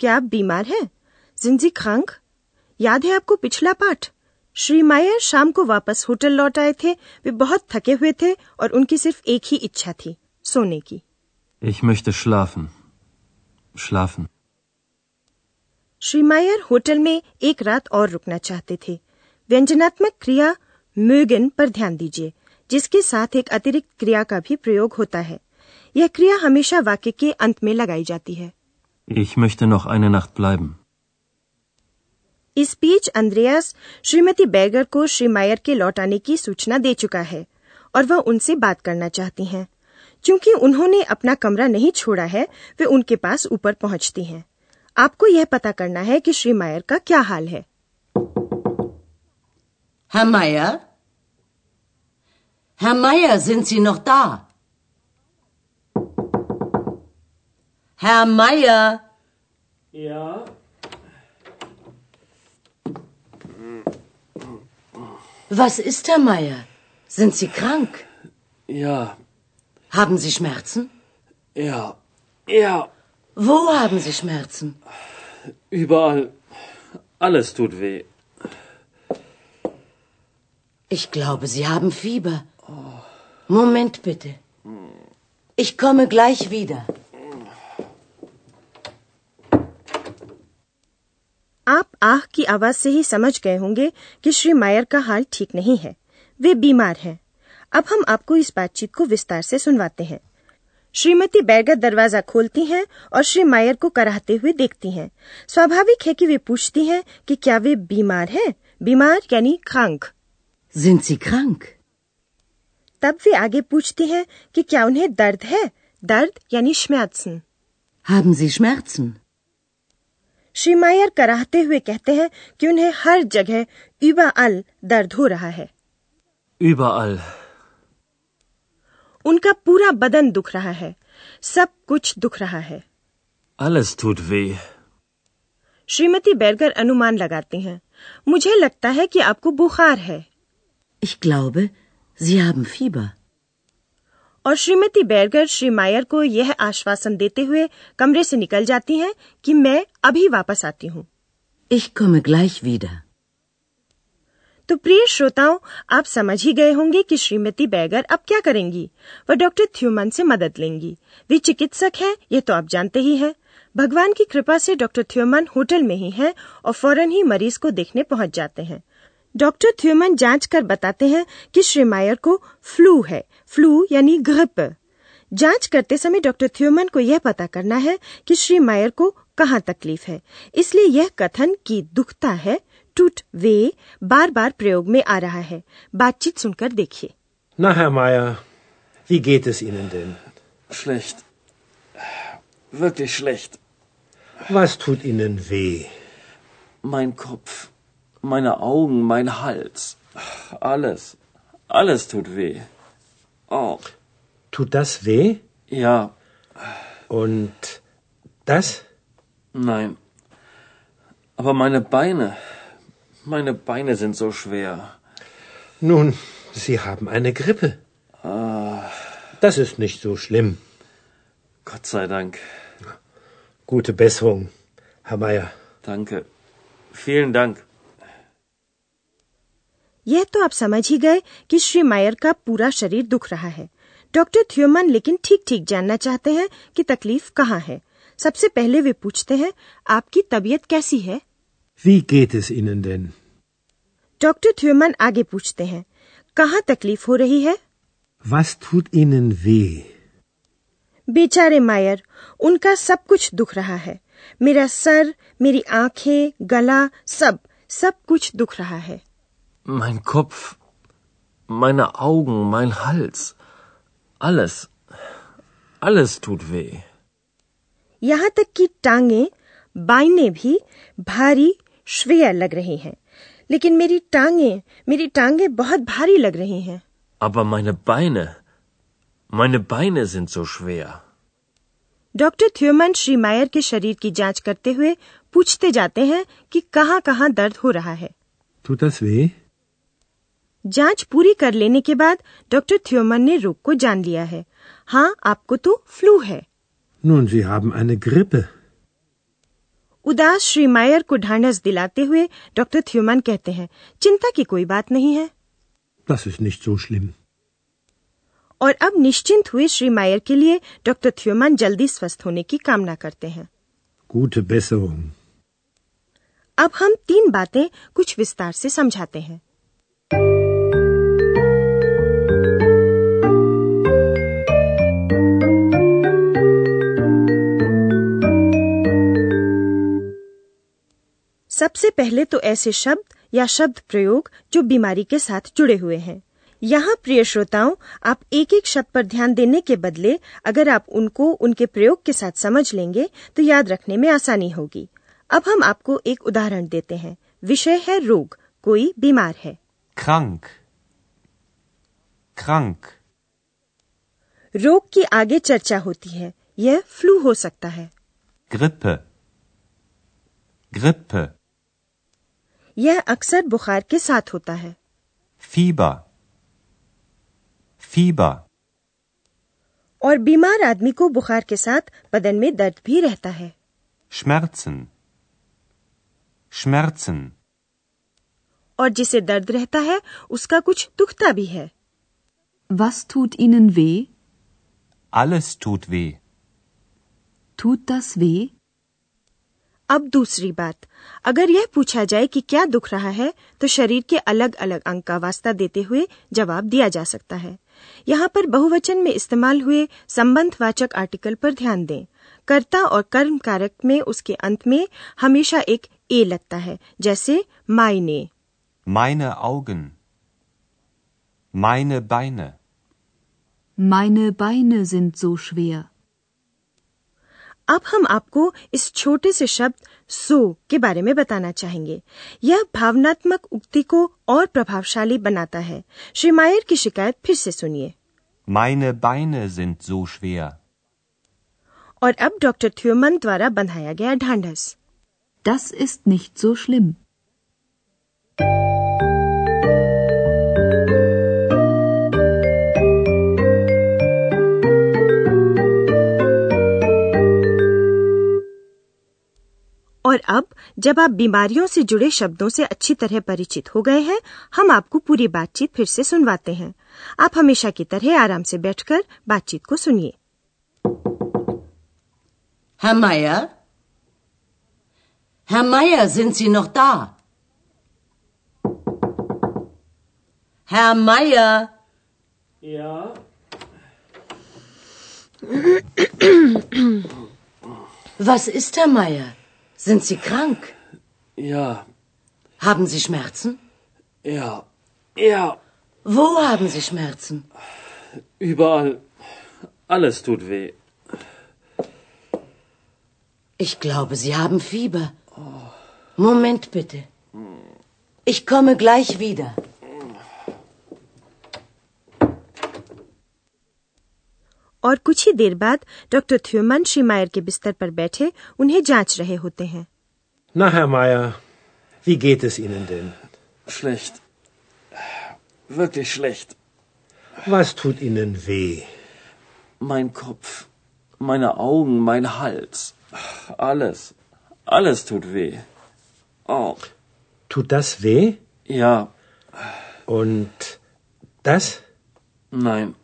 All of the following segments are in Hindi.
क्या आप बीमार हैं? जिंजी खांग याद है आपको पिछला पाठ? श्री मायर शाम को वापस होटल लौट आए थे। वे बहुत थके हुए थे और उनकी सिर्फ़ एक ही इच्छा थी सोने की। Ich möchte schlafen. Schlafen. Shri मायर होटल में एक रात और रुकना चाहते थे। व्यंजनात्मक क्रिया mögen पर ध्यान दीजिए जिसके साथ एक अतिरिक्त क्रिया का भी प्रयोग होता है। यह क्रिया हमेशा वाक्य के अंत में लगाई जाती है। Ich möchte noch eine Nacht bleiben. इस बीच अंद्रयास श्रीमती बैगर को श्री मायर के लौट आने की सूचना दे चुका है और वह उनसे बात करना चाहती हैं क्योंकि उन्होंने अपना कमरा नहीं छोड़ा है वे उनके पास ऊपर पहुँचती हैं आपको यह पता करना है कि श्री मायर का क्या हाल है Herr Meier? Herr Meier, sind Sie noch da? Herr Meier? Ja, Was ist, Herr Meier? Sind Sie krank? ja, Haben Sie Schmerzen? ja, ja, Wo haben Sie Schmerzen? überall. Alles tut weh. Ich glaube, Sie haben Fieber. Moment bitte. Ich komme gleich wieder. की आवाज़ से ही समझ गए होंगे कि श्री मायर का हाल ठीक नहीं है। वे बीमार हैं। अब हम आपको इस बातचीत को विस्तार से सुनवाते हैं। श्रीमती बैगर दरवाज़ा खोलती हैं और श्री मायर को कराहते हुए देखती हैं। स्वाभाविक है कि वे पूछती हैं कि क्या वे बीमार हैं? बीमार यानी खांग Sind Sie krank? तब वे आगे पूछती हैं कि क्या उन्हें दर्द है? दर्द यानी श्मैत्सन। Haben Sie Schmerzen? श्री मायर कराहते हुए कहते हैं कि उन्हें हर जगह अल दर्द हो रहा है Überall. उनका पूरा बदन दुख रहा है सब कुछ दुख रहा है Alles tut weh. श्रीमती बैरगर अनुमान लगाती हैं मुझे लगता है कि आपको बुखार है Ich glaube, Sie haben Fieber. और श्रीमती बैरगर श्री मायर को यह आश्वासन देते हुए कमरे से निकल जाती हैं कि मैं अभी वापस आती हूँ। Ich komme gleich wieder. तो प्रिय श्रोताओं आप समझ ही गए होंगे कि श्रीमती बैगर अब क्या करेंगी। वह डॉक्टर थ्यूमन से मदद लेंगी। वे चिकित्सक हैं ये तो आप जानते ही हैं। भगवान की कृपा से डॉक्टर थ्यूमन होटल में ही हैं और फ़ौरन ही मरीज़ को देखने पहुँच जाते हैं। डॉक्टर थ्यूमन जाँच कर बताते हैं कि श्री मायर को फ्लू है फ्लू यानी ग्रिप जाँच करते समय डॉक्टर थ्यूमन को यह पता करना है कि श्री मायर को कहाँ तकलीफ़ है इसलिए यह कथन की दुखता है टूट वे बार बार प्रयोग में आ रहा है बातचीत सुनकर देखिए Na, Herr Meier, wie geht es Ihnen denn? Schlecht. Wirklich schlecht. Was tut Ihnen weh? Mein Kopf, meine Augen, mein Hals. Alles. Alles tut weh. Oh, Tut das weh? ja, Und das? nein. Aber meine Beine, meine Beine sind so schwer. Nun, Sie haben eine Grippe. Das ist nicht so schlimm. Gott sei Dank. Gute Besserung, Herr Meier. Danke. Vielen Dank. यह तो आप समझ ही गए कि श्री मायर का पूरा शरीर दुख रहा है। डॉक्टर थ्योमन लेकिन ठीक ठीक जानना चाहते हैं कि तकलीफ़ कहाँ है। सबसे पहले वे पूछते हैं आपकी तबीयत कैसी है? Wie geht es Ihnen denn? Doctor Thiemann आगे पूछते हैं कहाँ तकलीफ़ हो रही है? Was tut Ihnen weh? बेचारे मायर उनका सब कुछ दुख रहा है। मेरा सर मेरी आँखें गला सब सब कुछ दुख रहा है। mein Kopf, meine Augen, mein Hals, alles, alles tut weh. यहाँ तक कि टांगे बाइने भी भारी श्वेयर लग रहे हैं लेकिन मेरी टांगे मेरी टांगे बहुत भारी लग रही हैं। अब meine Beine, meine Beine sind so schwer. Doctor Thiemann Shri Mayer के शरीर की जाँच करते हुए पूछते जाते हैं कि कहाँ कहाँ दर्द हो रहा है तू तस्वीर जाँच पूरी कर लेने के बाद डॉक्टर थ्योमन ने रोग को जान लिया है हाँ आपको तो फ्लू है Nun, Sie haben eine Grippe. उदास श्री मायर को ढांढस दिलाते हुए डॉक्टर थ्योमन कहते हैं चिंता की कोई बात नहीं है Das ist nicht so schlimm. और अब निश्चिंत हुए श्री मायर के लिए डॉक्टर थ्योमन जल्दी स्वस्थ होने की कामना करते हैं Gute Besserung. अब हम तीन बातें कुछ विस्तार से समझाते हैं सबसे पहले तो ऐसे शब्द या शब्द प्रयोग जो बीमारी के साथ जुड़े हुए हैं। यहाँ प्रिय श्रोताओं आप एक एक शब्द पर ध्यान देने के बदले अगर आप उनको उनके प्रयोग के साथ समझ लेंगे तो याद रखने में आसानी होगी। अब हम आपको एक उदाहरण देते हैं। विषय है रोग कोई बीमार है। Krank, krank, रोग की आगे चर्चा होती है। यह फ्लू हो सकता है। Grippe, Grippe, यह अक्सर बुखार के साथ होता है फीबा फीबा और बीमार आदमी को बुखार के साथ बदन में दर्द भी रहता है Schmerzen. Schmerzen. और जिसे दर्द रहता है उसका कुछ दुखता भी है Was tut Ihnen weh? Alles tut weh. Tut das weh? अब दूसरी बात। अगर यह पूछा जाए कि क्या दुख रहा है तो शरीर के अलग अलग अंग का वास्ता देते हुए जवाब दिया जा सकता है। यहाँ पर बहुवचन में इस्तेमाल हुए संबंधवाचक आर्टिकल पर ध्यान दें। कर्ता और कर्म कारक में उसके अंत में हमेशा एक ए लगता है जैसे मायने। Meine Augen, meine Beine, Meine Beine sind so schwer. अब हम आपको इस छोटे से शब्द सो के बारे में बताना चाहेंगे यह भावनात्मक उक्ति को और प्रभावशाली बनाता है श्री मायर की शिकायत फिर से सुनिए meine Beine sind so schwer. और अब डॉक्टर थ्योमन द्वारा बनाया गया ढांढस Das ist nicht so schlimm. और अब जब आप बीमारियों से जुड़े शब्दों से अच्छी तरह परिचित हो गए हैं हम आपको पूरी बातचीत फिर से सुनवाते हैं आप हमेशा की तरह आराम से बैठकर बातचीत को सुनिए Herr Meier? Herr Meier, sind Sie noch da? Herr Meier? Ja? Was ist, Herr Meier? Sind Sie krank? Ja, Haben Sie Schmerzen? ja, ja, Wo haben Sie Schmerzen? überall. Alles tut weh. Ich glaube, Sie haben Fieber. Moment bitte. Ich komme gleich wieder. और कुछ ही देर बाद डॉक्टर थ्योमन श्री मायर के बिस्तर पर बैठे उन्हें जांच रहे होते हैं Na, Herr Meier, wie geht es Ihnen denn? Schlecht. Wirklich schlecht. Was tut Ihnen weh? Mein Kopf, meine Augen, mein Hals. Alles. Alles tut weh. Oh, Tut das weh? ja, Und das? nein.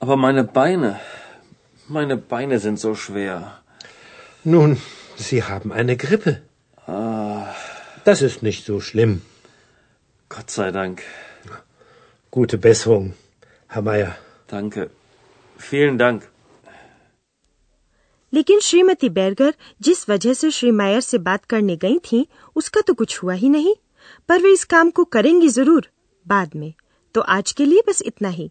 Aber meine Beine, meine Beine sind so schwer. Nun, Sie haben eine Grippe. Das ist nicht so schlimm. Gott sei Dank. Gute Besserung, Herr Meier. Danke. Vielen Dank. लेकिन श्रीमती बैरगर जिस वजह से श्री मायर से बात करने गई थी उसका तो कुछ हुआ ही नहीं पर वे इस काम को करेंगी जरूर बाद में तो आज के लिए बस इतना ही